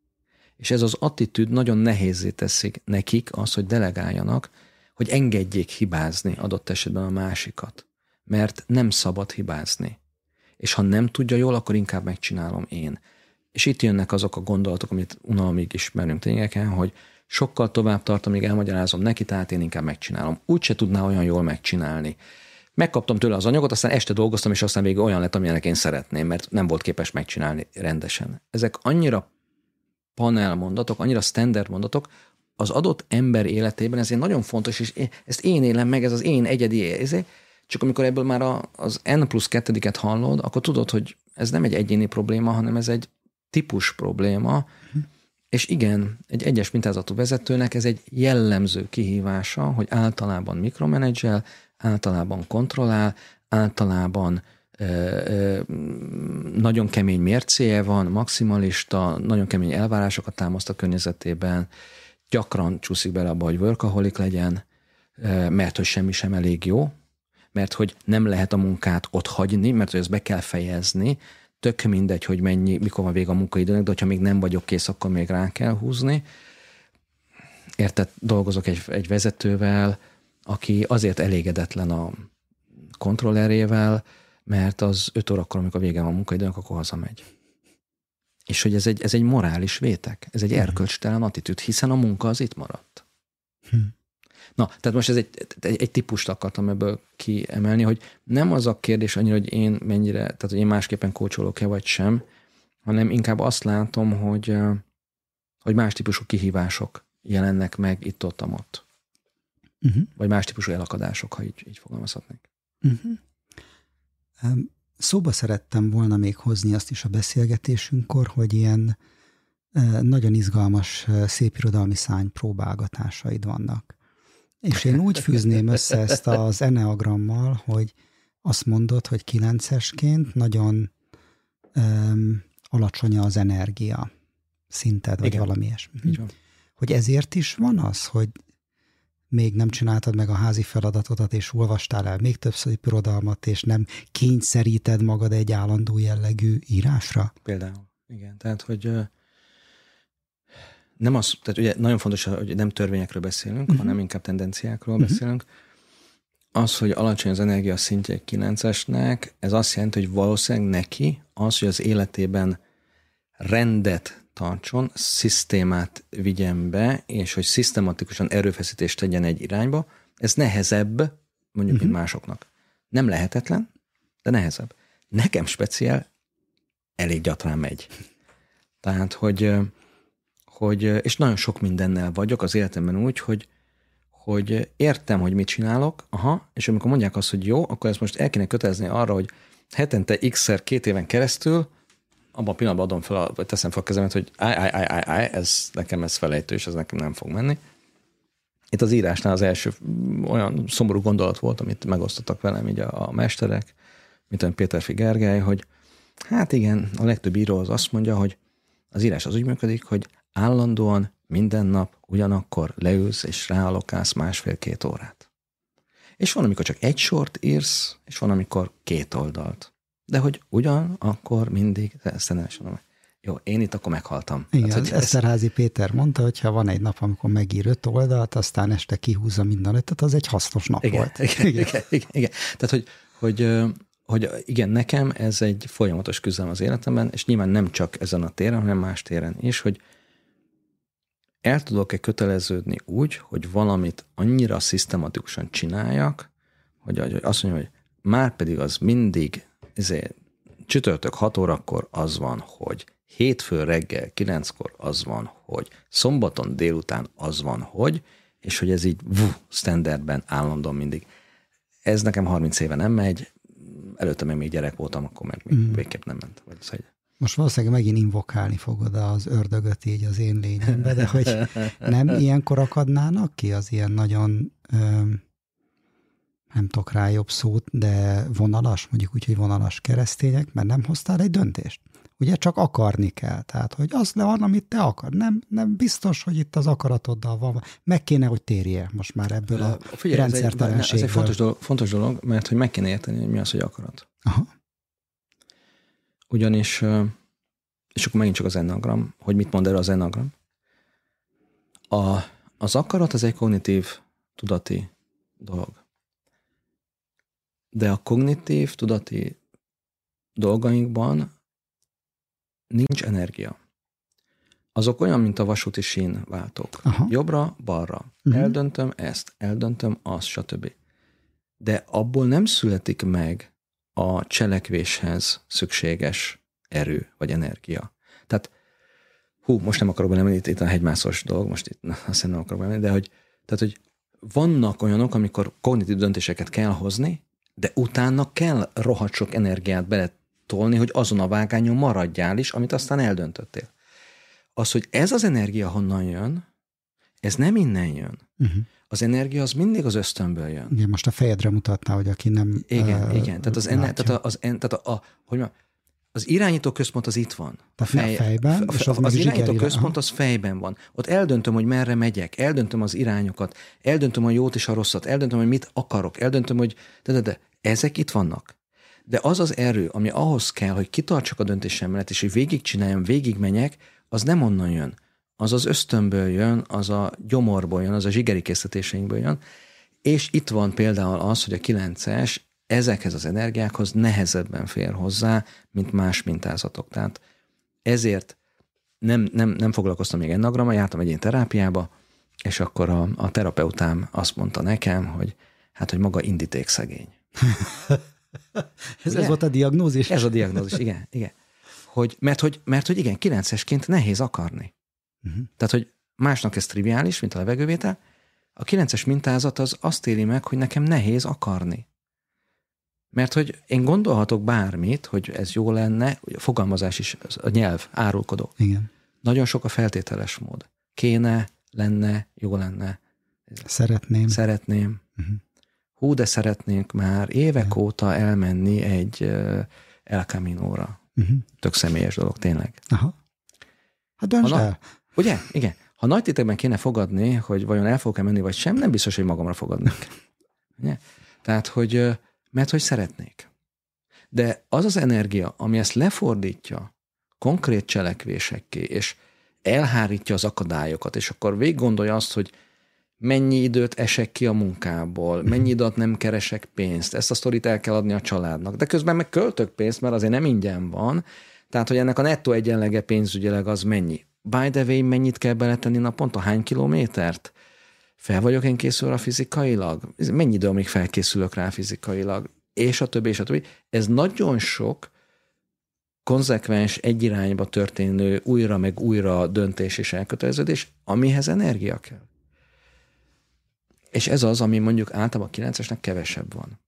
Speaker 2: és ez az attitűd nagyon nehézé teszik nekik az, hogy delegáljanak, hogy engedjék hibázni adott esetben a másikat. Mert nem szabad hibázni. És ha nem tudja jól, akkor inkább megcsinálom én. És itt jönnek azok a gondolatok, amit unalmig ismerünk tényeken, hogy sokkal tovább tart, amíg elmagyarázom neki, tehát én inkább megcsinálom. Úgy se tudná olyan jól megcsinálni. Megkaptam tőle az anyagot, aztán este dolgoztam, és aztán végig olyan lett, amilyenek én szeretném, mert nem volt képes megcsinálni rendesen. Ezek annyira panel mondatok, annyira standard mondatok, az adott ember életében ez egy nagyon fontos, és ezt én élem meg, ez az én egyedi érzé, csak amikor ebből már az N plusz kettediket hallod, akkor tudod, hogy Ez nem egy egyéni probléma, hanem ez egy típus probléma, és igen, egy egyes mintázatú vezetőnek ez egy jellemző kihívása, hogy általában mikromenedzsel, általában kontrollál, általában ö, ö, nagyon kemény mércéje van, maximalista, nagyon kemény elvárásokat támaszt a környezetében, gyakran csúszik bele abba, hogy workaholic legyen, mert hogy semmi sem elég jó, mert hogy nem lehet a munkát ott hagyni, mert hogy ezt be kell fejezni, tök mindegy, hogy mennyi, mikor van vége a munkaidőnek, de hogyha még nem vagyok kész, akkor még rá kell húzni. Érted, dolgozok egy, egy vezetővel, aki azért elégedetlen a kontrollerével, mert az öt órakor, amikor vége van a munkaidőnek, akkor hazamegy. És hogy ez egy, ez egy morális vétek, ez egy mhm. erkölcstelen attitűd, hiszen a munka az itt maradt. Hm. Na, tehát most ez egy, egy, egy típust akartam ebből kiemelni, hogy nem az a kérdés annyira, hogy én mennyire, tehát hogy én másképpen kócsolok-e vagy sem, hanem inkább azt látom, hogy, hogy más típusú kihívások jelennek meg itt-ott, ott. Uh-huh. Vagy más típusú elakadások, ha így, így fogalmazhatnék. Uh-huh.
Speaker 1: Szóba szerettem volna még hozni azt is a beszélgetésünkkor, hogy ilyen nagyon izgalmas szépirodalmi szány próbálgatásaid vannak. És én úgy fűzném össze ezt az eneagrammal, hogy azt mondod, hogy kilencesként nagyon um, alacsony az energia szinted, vagy Igen. valami ilyesmi. Hogy ezért is van az, hogy még nem csináltad meg a házi feladatodat, és olvastál el még többször irodalmat, és nem kényszeríted magad egy állandó jellegű írásra?
Speaker 2: Például. Igen, tehát, hogy nem az, tehát ugye nagyon fontos, hogy nem törvényekről beszélünk, uh-huh. hanem inkább tendenciákról uh-huh. beszélünk. Az, hogy alacsony az energia szintje egy 9-esnek, ez azt jelenti, hogy valószínűleg neki az, hogy az életében rendet tartson, szisztémát vigyen be, és hogy szisztematikusan erőfeszítést tegyen egy irányba, ez nehezebb, mondjuk, uh-huh. mint másoknak. Nem lehetetlen, de nehezebb. Nekem speciál elég gyatrán megy. Tehát, hogy hogy, és nagyon sok mindennel vagyok az életemben úgy, hogy, hogy értem, hogy mit csinálok, aha, és amikor mondják azt, hogy jó, akkor ezt most el kéne kötelezni arra, hogy hetente x-szer két éven keresztül abban a pillanatban adom fel, vagy teszem fel a kezemet, hogy áj, áj, áj, áj, áj, ez nekem ez felejtő, és ez nekem nem fog menni. Itt az írásnál az első olyan szomorú gondolat volt, amit megosztottak velem így a, a mesterek, mint olyan Péter Gergely, hogy hát igen, a legtöbb író az azt mondja, hogy az írás az úgy működik, hogy állandóan minden nap ugyanakkor leülsz és ráalokálsz másfél-két órát. És van, amikor csak egy sort írsz, és van, amikor két oldalt. De hogy ugyanakkor mindig, mondom, jó, én itt akkor meghaltam.
Speaker 1: Igen, hát, hogy Eszterházi ez... Péter mondta, hogy ha van egy nap, amikor megír öt oldalt, aztán este kihúzza minden ötöt, az egy hasznos nap
Speaker 2: igen,
Speaker 1: volt.
Speaker 2: Igen, igen, igen, igen, igen. Tehát, hogy, hogy, hogy igen, nekem ez egy folyamatos küzdelem az életemben, és nyilván nem csak ezen a téren, hanem más téren is, hogy, el tudok-e köteleződni úgy, hogy valamit annyira szisztematikusan csináljak, hogy azt mondja, hogy már pedig az mindig, ezért csütörtök 6 órakor az van, hogy hétfő reggel 9-kor az van, hogy szombaton délután az van, hogy, és hogy ez így vú, standardben állandóan mindig. Ez nekem 30 éve nem megy, előtte még, még gyerek voltam, akkor meg még mm. végképp nem ment. Vagy hogy
Speaker 1: most valószínűleg megint invokálni fogod az ördögöt így az én lényembe, de hogy nem ilyenkor akadnának ki az ilyen nagyon, öm, nem tudok rá jobb szót, de vonalas, mondjuk úgy, hogy vonalas keresztények, mert nem hoztál egy döntést. Ugye csak akarni kell, tehát hogy az le van, amit te akar. Nem, nem biztos, hogy itt az akaratoddal van. Meg kéne, hogy térje most már ebből a Figyelj, rendszertelenségből. Ez
Speaker 2: egy, ez egy fontos, dolog, fontos dolog, mert hogy meg kéne érteni, hogy mi az, hogy akarat. Aha. Ugyanis, és akkor megint csak az enneagram, hogy mit mond erre az enneagram. A, az akarat az egy kognitív, tudati dolog. De a kognitív, tudati dolgainkban nincs energia. Azok olyan, mint a vasúti sín váltók. Aha. Jobbra, balra. Uh-huh. Eldöntöm ezt, eldöntöm azt, stb. De abból nem születik meg a cselekvéshez szükséges erő vagy energia. Tehát, hú, most nem akarok belemenni, itt, itt a hegymászós dolog, most itt azt nem akarok belemenni, de hogy, tehát, hogy vannak olyanok, amikor kognitív döntéseket kell hozni, de utána kell rohadt sok energiát bele tolni, hogy azon a vágányon maradjál is, amit aztán eldöntöttél. Az, hogy ez az energia honnan jön, ez nem innen jön. Uh-huh. Az energia az mindig az ösztönből jön.
Speaker 1: Igen, most a fejedre mutatná, hogy aki nem
Speaker 2: Igen, uh, igen. Tehát az, enne, tehát az, en, tehát a, a, hogy mondjam, az irányító központ az itt van.
Speaker 1: A, fej, fejben?
Speaker 2: A, és az, az irányító központ az fejben van. Ott eldöntöm, hogy merre megyek, eldöntöm az irányokat, eldöntöm a jót és a rosszat, eldöntöm, hogy mit akarok, eldöntöm, hogy de, de, de ezek itt vannak. De az az erő, ami ahhoz kell, hogy kitartsak a döntésem mellett, és hogy végigcsináljam, végigmenjek, az nem onnan jön. Az az ösztönből jön, az a gyomorból jön, az a zsigeri készítéseinkből jön. És itt van például az, hogy a 9-es ezekhez az energiákhoz nehezebben fér hozzá, mint más mintázatok. Tehát ezért nem, nem, nem foglalkoztam még ennagrammal, jártam egy ilyen terápiába, és akkor a, a terapeutám azt mondta nekem, hogy hát, hogy maga indíték szegény.
Speaker 1: ez, ez volt a diagnózis?
Speaker 2: Ez a diagnózis, igen, igen. Hogy, mert, hogy, mert hogy igen, kilencesként nehéz akarni. Uh-huh. Tehát, hogy másnak ez triviális, mint a levegővétel, a kilences mintázat az azt éli meg, hogy nekem nehéz akarni. Mert hogy én gondolhatok bármit, hogy ez jó lenne, a fogalmazás is, a nyelv, árulkodó.
Speaker 1: Igen.
Speaker 2: Nagyon sok a feltételes mód. Kéne, lenne, jó lenne.
Speaker 1: Szeretném.
Speaker 2: Szeretném. Uh-huh. Hú, de szeretnénk már évek Igen. óta elmenni egy uh, El Camino-ra. Uh-huh. Tök személyes dolog, tényleg.
Speaker 1: Aha. Hát döntsd el.
Speaker 2: Ugye? Igen. Ha nagy tétekben kéne fogadni, hogy vajon el fogok-e menni, vagy sem, nem biztos, hogy magamra fogadnék. Ugye? Tehát, hogy mert hogy szeretnék. De az az energia, ami ezt lefordítja konkrét cselekvésekké, és elhárítja az akadályokat, és akkor végig gondolja azt, hogy mennyi időt esek ki a munkából, mennyi időt nem keresek pénzt, ezt a sztorit el kell adni a családnak. De közben meg költök pénzt, mert azért nem ingyen van, tehát hogy ennek a nettó egyenlege pénzügyileg az mennyi. By the way, mennyit kell beletenni naponta? Hány kilométert? Fel vagyok én készülve fizikailag? Mennyi idő, amíg felkészülök rá fizikailag? És a többi, és a többi. Ez nagyon sok konzekvens, egy irányba történő újra meg újra döntés és elköteleződés, amihez energia kell. És ez az, ami mondjuk általában a 9-esnek kevesebb van.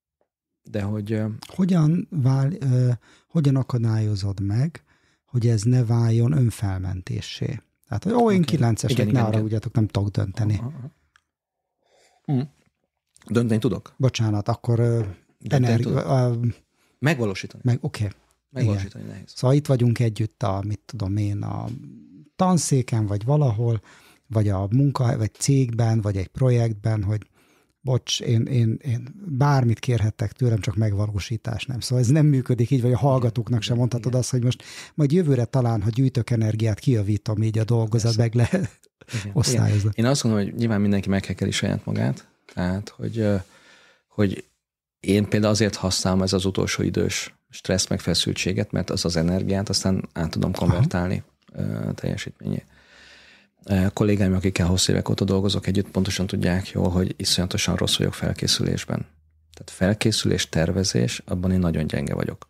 Speaker 2: De hogy...
Speaker 1: Hogyan, vál, uh, hogyan akadályozod meg, hogy ez ne váljon önfelmentésé? Tehát, hogy ó, én okay. 9-es, ne arra ugyatok, nem tudok dönteni. Aha.
Speaker 2: Mm. Dönteni tudok.
Speaker 1: Bocsánat, akkor energi-
Speaker 2: uh, megvalósítani.
Speaker 1: Meg, oké. Okay.
Speaker 2: Megvalósítani Igen. nehéz.
Speaker 1: Szóval itt vagyunk együtt a, mit tudom én, a tanszéken, vagy valahol, vagy a munka, vagy cégben, vagy egy projektben, hogy bocs, én, én, én bármit kérhettek tőlem, csak megvalósítás nem. Szóval ez nem működik így, vagy a hallgatóknak sem mondhatod azt, hogy most majd jövőre talán, ha gyűjtök energiát, kijavítom így a dolgozat, meg le osztályozza.
Speaker 2: Én azt gondolom, hogy nyilván mindenki meghekeli saját magát, tehát, hogy, hogy én például azért használom ez az utolsó idős stressz meg feszültséget, mert az az energiát aztán át tudom konvertálni Aha. teljesítményé. Kollégáim, akikkel hosszú évek óta dolgozok együtt, pontosan tudják jól, hogy iszonyatosan rossz vagyok felkészülésben. Tehát felkészülés, tervezés, abban én nagyon gyenge vagyok.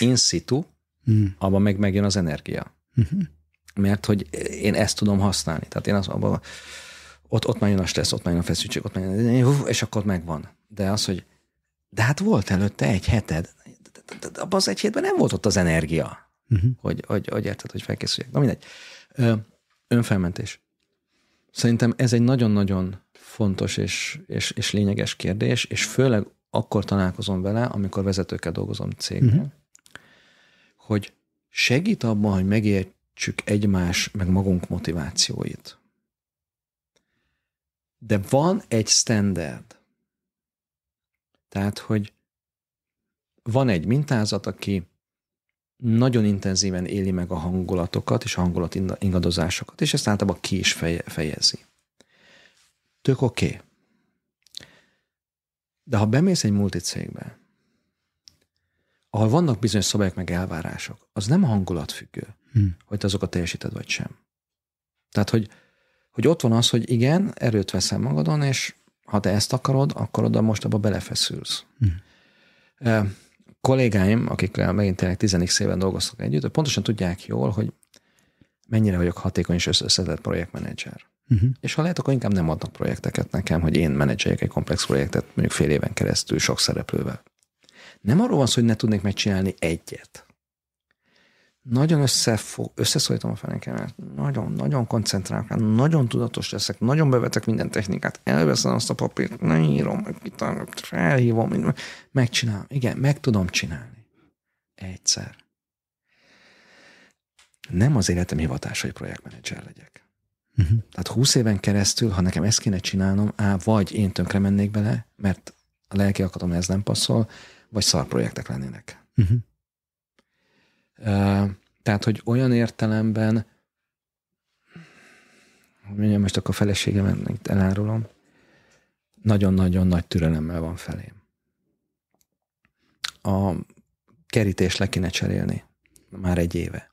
Speaker 2: In situ, hmm. abban meg megjön az energia. Uh-huh mert hogy én ezt tudom használni. Tehát én az, abban, ott, ott már jön a stressz, ott már jön a feszültség, ott már jön, és akkor megvan. De az, hogy de hát volt előtte egy heted, abban az egy hétben nem volt ott az energia, uh-huh. hogy, hogy, hogy érted, hogy felkészüljek. Na mindegy. Önfelmentés. Szerintem ez egy nagyon-nagyon fontos és, és, és lényeges kérdés, és főleg akkor találkozom vele, amikor vezetőkkel dolgozom cégnél, uh-huh. hogy segít abban, hogy megért, értsük egymás, meg magunk motivációit. De van egy standard. Tehát, hogy van egy mintázat, aki nagyon intenzíven éli meg a hangulatokat és a hangulat ingadozásokat, és ezt általában ki is fejezi. Tök oké. Okay. De ha bemész egy multicégbe, ahol vannak bizonyos szabályok meg elvárások, az nem hangulatfüggő hmm. hogy te azokat teljesíted, vagy sem. Tehát, hogy, hogy ott van az, hogy igen, erőt veszel magadon, és ha te ezt akarod, akkor oda most abba belefeszülsz. Hmm. E, kollégáim, akikkel megint tényleg 10 éven dolgoztak együtt, pontosan tudják jól, hogy mennyire vagyok hatékony és összeszedett projektmenedzser. Uh-huh. És ha lehet, akkor inkább nem adnak projekteket nekem, hogy én menedzseljek egy komplex projektet mondjuk fél éven keresztül sok szereplővel. Nem arról van szó, hogy ne tudnék megcsinálni egyet. Nagyon összefog, összeszólítom a fenekemet, nagyon, nagyon koncentrálok rá, nagyon tudatos leszek, nagyon bevetek minden technikát, elveszem azt a papírt, nem írom, felhívom, megcsinálom. Igen, meg tudom csinálni. Egyszer. Nem az életem hivatása, hogy projektmenedzser legyek. Uh-huh. Tehát húsz éven keresztül, ha nekem ezt kéne csinálnom, á, vagy én tönkre mennék bele, mert a lelki akatom ez nem passzol, vagy szar projektek lennének. Uh-huh. Tehát, hogy olyan értelemben, hogy mondjam, most akkor a feleségemet elárulom, nagyon-nagyon nagy türelemmel van felém. A kerítés le kéne cserélni már egy éve.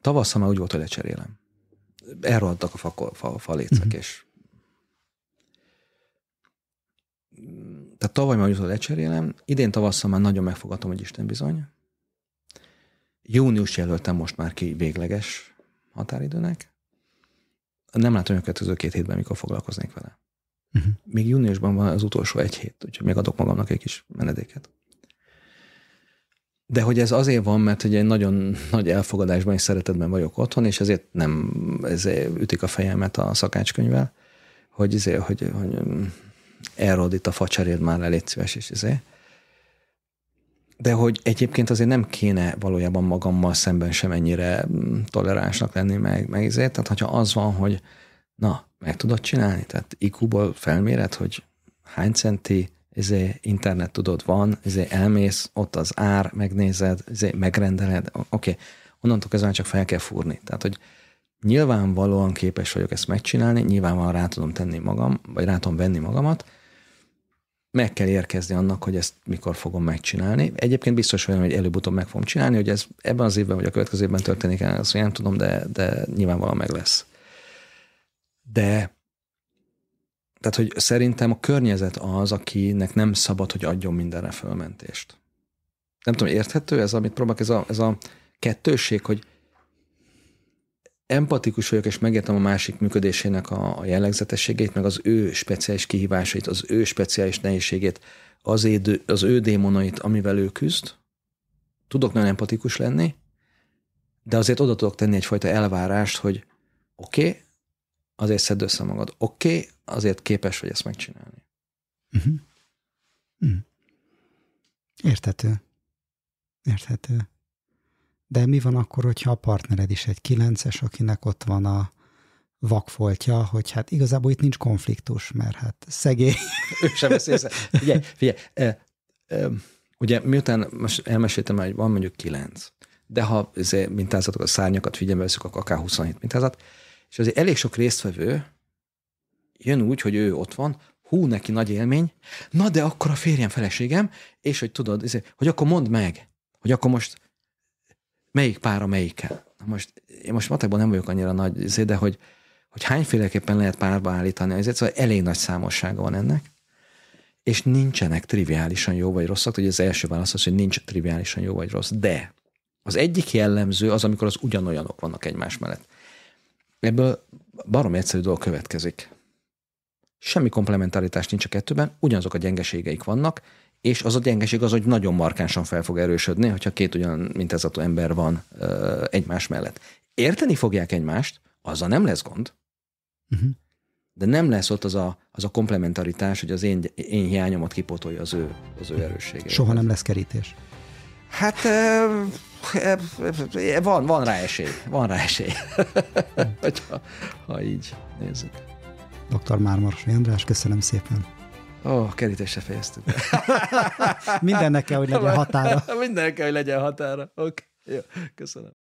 Speaker 2: Tavasszal már úgy volt, hogy lecserélem. Elrohadtak a fa, fa, falécek, uh-huh. és tehát tavaly már jutott lecserélem, idén tavasszal már nagyon megfogadtam, hogy Isten bizony. Június jelöltem most már ki végleges határidőnek. Nem látom a következő két hétben, mikor foglalkoznék vele. Uh-huh. Még júniusban van az utolsó egy hét, úgyhogy még adok magamnak egy kis menedéket. De hogy ez azért van, mert ugye egy nagyon nagy elfogadásban és szeretetben vagyok otthon, és ezért nem ezért ütik a fejemet a szakácskönyvvel, hogy, ezért, hogy, hogy elrod itt a facseréd már le, légy szíves, és ezért. De hogy egyébként azért nem kéne valójában magammal szemben sem ennyire mm, toleránsnak lenni, meg, meg ezért. Tehát, hogyha az van, hogy na, meg tudod csinálni, tehát IQ-ból felméred, hogy hány centi izé, internet tudod van, izé, elmész, ott az ár, megnézed, izé, megrendeled, oké, okay. onnantól kezdve csak fel kell fúrni. Tehát, hogy nyilvánvalóan képes vagyok ezt megcsinálni, nyilvánvalóan rá tudom tenni magam, vagy rá tudom venni magamat, meg kell érkezni annak, hogy ezt mikor fogom megcsinálni. Egyébként biztos vagyok, hogy előbb-utóbb meg fogom csinálni, hogy ez ebben az évben vagy a következő évben történik el, azt nem tudom, de, de nyilvánvalóan meg lesz. De tehát, hogy szerintem a környezet az, akinek nem szabad, hogy adjon mindenre fölmentést. Nem tudom, érthető ez, amit próbálok, ez a, ez a kettőség, hogy empatikus vagyok, és megértem a másik működésének a, jellegzetességét, meg az ő speciális kihívásait, az ő speciális nehézségét, az, édő, az ő démonait, amivel ő küzd. Tudok nagyon empatikus lenni, de azért oda tudok tenni egyfajta elvárást, hogy oké, okay, azért szedd össze magad. Oké, okay, azért képes vagy ezt megcsinálni. Uh-huh.
Speaker 1: Uh-huh. Érthető. Érthető. De mi van akkor, hogyha a partnered is egy kilences, akinek ott van a vakfoltja, hogy hát igazából itt nincs konfliktus, mert hát szegény.
Speaker 2: Ő sem veszi. Figyelj, figyelj, e, e, ugye miután most elmeséltem, hogy van mondjuk kilenc, de ha mintázatok, a szárnyakat figyelme veszük, akkor akár 27 mintázat, és azért elég sok résztvevő jön úgy, hogy ő ott van, hú, neki nagy élmény, na de akkor a férjem, feleségem, és hogy tudod, hogy akkor mondd meg, hogy akkor most melyik pára melyikkel. Most, én most matekban nem vagyok annyira nagy, de hogy, hogy hányféleképpen lehet párba állítani, ezért szóval elég nagy számossága van ennek, és nincsenek triviálisan jó vagy rosszak, hogy az első válasz az, hogy nincs triviálisan jó vagy rossz, de az egyik jellemző az, amikor az ugyanolyanok vannak egymás mellett. Ebből barom egyszerű dolog következik. Semmi komplementaritás nincs a kettőben, ugyanazok a gyengeségeik vannak, és az a gyengeség az, hogy nagyon markánsan fel fog erősödni, hogyha két ugyan mintázatú ember van ö, egymás mellett. Érteni fogják egymást, azzal nem lesz gond, uh-huh. de nem lesz ott az a, az a komplementaritás, hogy az én, én hiányomat kipotolja az ő, az ő erőssége.
Speaker 1: Soha nem lesz kerítés.
Speaker 2: Hát van, van rá esély. Van rá esély. ha, ha így nézzük.
Speaker 1: Dr. Mármarosi András, köszönöm szépen.
Speaker 2: Ó, oh, kerítésre fejeztük.
Speaker 1: Mindennek kell, hogy legyen határa.
Speaker 2: Mindennek kell, hogy legyen határa. Oké, okay. jó, köszönöm.